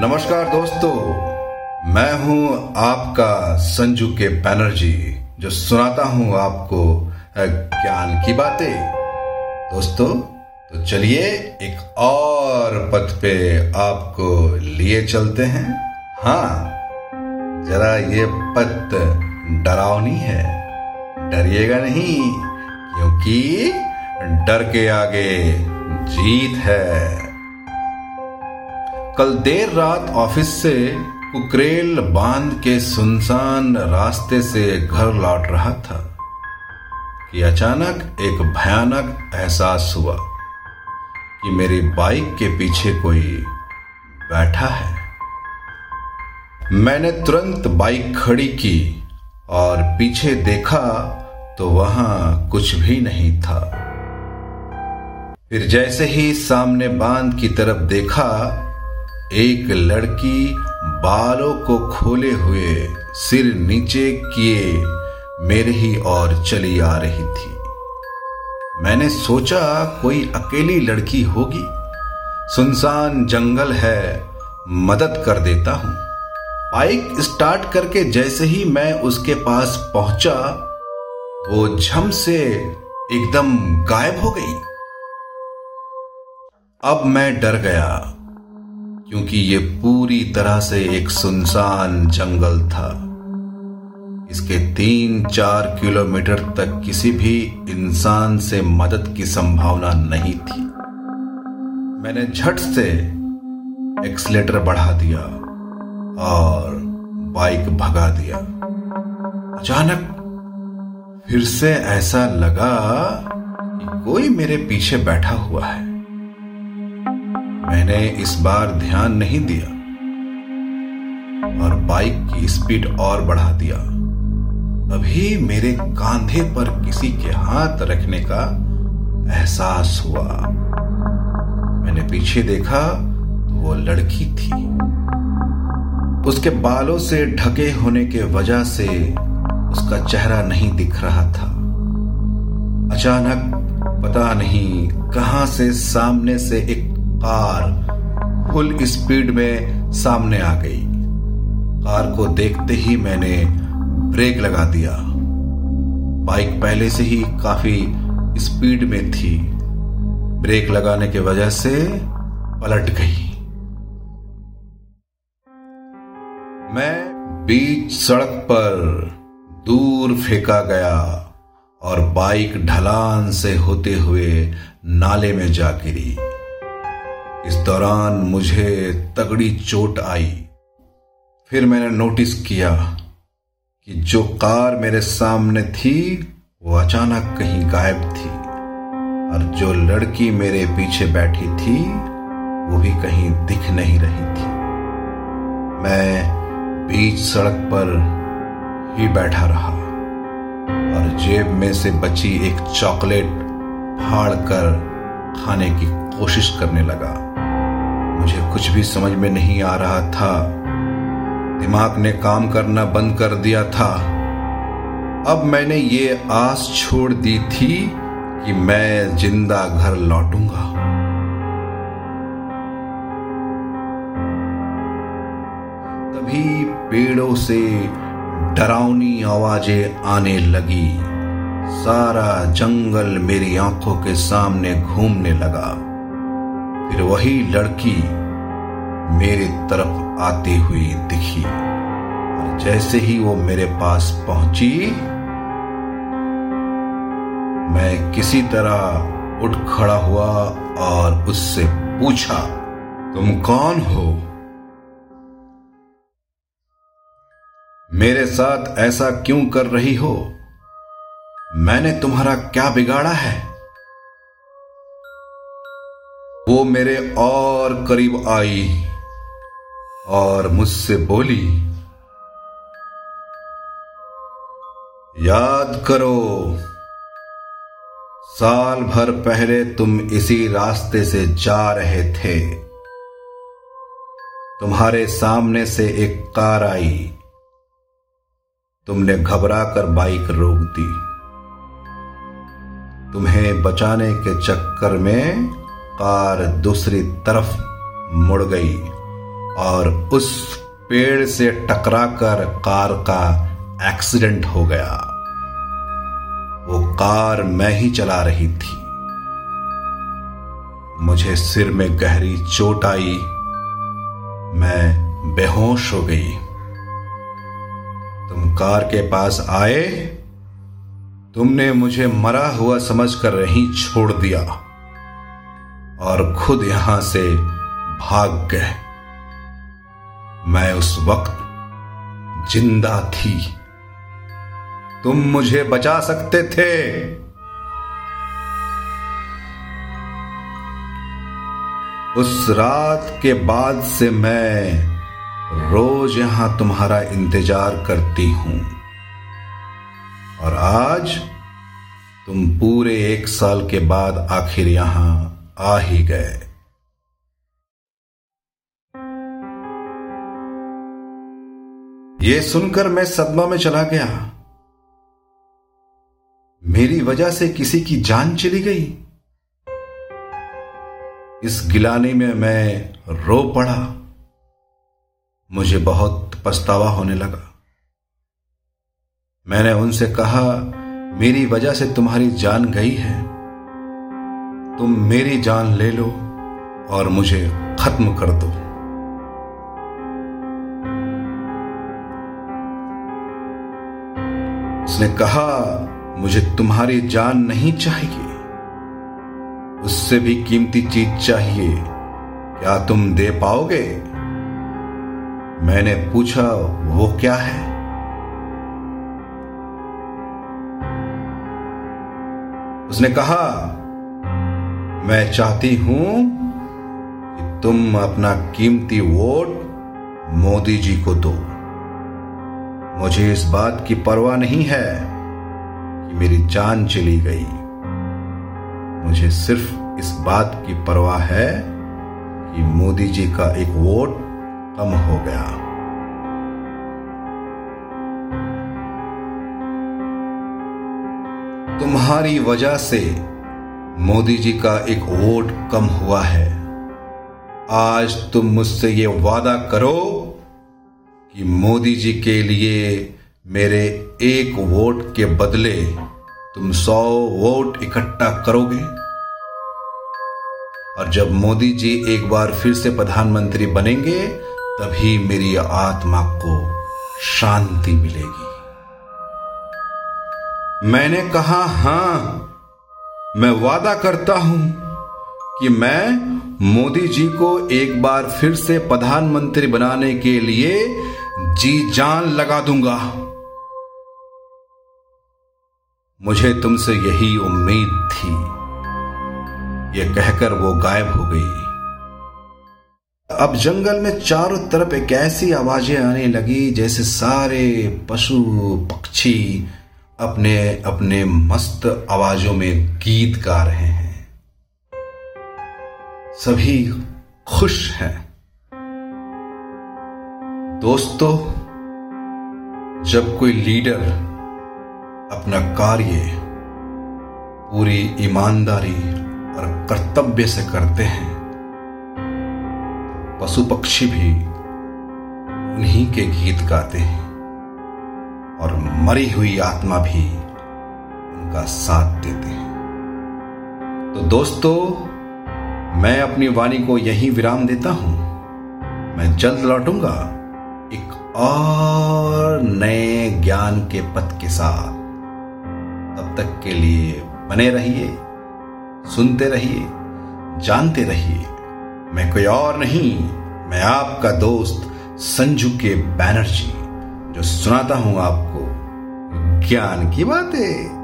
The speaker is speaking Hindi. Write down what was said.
नमस्कार दोस्तों, मैं हूँ आपका संजू के बैनर्जी जो सुनाता हूँ आपको ज्ञान की बातें। दोस्तों तो चलिए एक और पथ पे आपको लिए चलते हैं। हाँ जरा ये पथ डरावनी है। डरिएगा नहीं, क्योंकि डर के आगे जीत है। कल देर रात ऑफ़िस से कुकरेल बाँध के सुनसान रास्ते से घर लौट रहा था कि अचानक एक भयानक एहसास हुआ कि मेरी बाइक के पीछे कोई बैठा है। मैंने तुरंत बाइक खड़ी की और पीछे देखा तो वहाँ कुछ भी नहीं था। फिर जैसे ही सामने बाँध की तरफ़ देखा एक लड़की बालों को खोले हुए सिर नीचे किए मेरे ही और चली आ रही थी। मैंने सोचा कोई अकेली लड़की होगी। सुनसान जंगल है, मदद कर देता हूँ। बाइक स्टार्ट करके जैसे ही मैं उसके पास पहुँचा, वो झम से एकदम गायब हो गई। अब मैं डर गया। क्योंकि ये पूरी तरह से एक सुनसान जंगल था। इसके तीन चार किलोमीटर तक किसी भी इंसान से मदद की संभावना नहीं थी। मैंने झट से एक्सलेटर बढ़ा दिया और बाइक भगा दिया। अचानक फिर से ऐसा लगा कि कोई मेरे पीछे बैठा हुआ है। मैंने इस बार ध्यान नहीं दिया और बाइक की स्पीड और बढ़ा दिया। अभी मेरे कांधे पर किसी के हाथ रखने का एहसास हुआ। मैंने पीछे देखा तो वो लड़की थी। उसके बालों से ढके होने के वजह से उसका चेहरा नहीं दिख रहा था। अचानक पता नहीं कहाँ से सामने से एक कार फुल स्पीड में सामने आ गई। कार को देखते ही मैंने ब्रेक लगा दिया। बाइक पहले से ही काफ़ी स्पीड में थी। ब्रेक लगाने की वजह से पलट गई। मैं बीच सड़क पर दूर फेंका गया और बाइक ढलान से होते हुए नाले में जा गिरी। इस दौरान मुझे तगड़ी चोट आई। फिर मैंने नोटिस किया कि जो कार मेरे सामने थी, वो अचानक कहीं गायब थी। और जो लड़की मेरे पीछे बैठी थी, वो भी कहीं दिख नहीं रही थी। मैं बीच सड़क पर ही बैठा रहा और जेब में से बची एक चॉकलेट फाड़ कर खाने की कोशिश करने लगा। मुझे कुछ भी समझ में नहीं आ रहा था। दिमाग ने काम करना बंद कर दिया था। अब मैंने ये आस छोड़ दी थी कि मैं ज़िंदा घर लौटूँगा। तभी पेड़ों से डरावनी आवाज़ें आने लगी। सारा जंगल मेरी आँखों के सामने घूमने लगा। फिर वही लड़की मेरी तरफ़ आती हुई दिखी। और जैसे ही वो मेरे पास पहुँची, मैं किसी तरह उठ खड़ा हुआ और उससे पूछा, तुम कौन हो? मेरे साथ ऐसा क्यों कर रही हो? मैंने तुम्हारा क्या बिगाड़ा है? मेरे और करीब आई और मुझसे बोली, याद करो, साल भर पहले तुम इसी रास्ते से जा रहे थे। तुम्हारे सामने से एक कार आई। तुमने घबरा कर बाइक रोक दी। तुम्हें बचाने के चक्कर में कार दूसरी तरफ़ मुड़ गई और उस पेड़ से टकराकर कार का एक्सीडेंट हो गया। वो कार मैं ही चला रही थी। मुझे सिर में गहरी चोट आई। मैं बेहोश हो गई। तुम कार के पास आए? तुमने मुझे मरा हुआ समझकर रही छोड़ दिया। और खुद यहाँ से भाग गए। मैं उस वक्त ज़िंदा थी। तुम मुझे बचा सकते थे। उस रात के बाद से मैं रोज यहाँ तुम्हारा इंतज़ार करती हूँ। और आज तुम पूरे एक साल के बाद आखिर यहाँ आ ही गए। ये सुनकर मैं सदमा में चला गया। मेरी वजह से किसी की जान चली गई। इस गिलानी में मैं रो पड़ा। मुझे बहुत पछतावा होने लगा। मैंने उनसे कहा, मेरी वजह से तुम्हारी जान गई है। तुम मेरी जान ले लो और मुझे खत्म कर दो। उसने कहा, मुझे तुम्हारी जान नहीं चाहिए। उससे भी कीमती चीज़ चाहिए। क्या तुम दे पाओगे? मैंने पूछा, वो क्या है? उसने कहा मैं चाहती हूँ कि तुम अपना कीमती वोट मोदी जी को दो। मुझे इस बात की परवाह नहीं है कि मेरी जान चली गई। मुझे सिर्फ़ इस बात की परवाह है कि मोदी जी का एक वोट कम हो गया। तुम्हारी वजह से मोदी जी का एक वोट कम हुआ है। आज तुम मुझसे ये वादा करो कि मोदी जी के लिए मेरे एक वोट के बदले तुम सौ वोट इकट्ठा करोगे। और जब मोदी जी एक बार फिर से प्रधानमंत्री बनेंगे, तभी मेरी आत्मा को शांति मिलेगी। मैंने कहा, हाँ मैं वादा करता हूँ कि मैं मोदी जी को एक बार फिर से प्रधानमंत्री बनाने के लिए जी जान लगा दूँगा। मुझे तुमसे यही उम्मीद थी। यह कहकर वो गायब हो गई। अब जंगल में चारों तरफ़ एक ऐसी आवाज़ें आने लगी जैसे सारे पशु, पक्षी अपने अपने मस्त आवाजों में गीत गा रहे हैं। सभी खुश हैं। दोस्तों, जब कोई लीडर अपना कार्य पूरी ईमानदारी और कर्तव्य से करते हैं, पशु पक्षी भी उन्हीं के गीत गाते हैं। और मरी हुई आत्मा भी उनका साथ देते हैं। तो दोस्तों, मैं अपनी वाणी को यहीं विराम देता हूँ। मैं जल्द लौटूँगा एक और नए ज्ञान के पथ के साथ। तब तक के लिए बने रहिए, सुनते रहिए, जानते रहिए। मैं कोई और नहीं, मैं आपका दोस्त संजू के बैनर्जी। जो सुनाता हूँ आपको ज्ञान की बातें।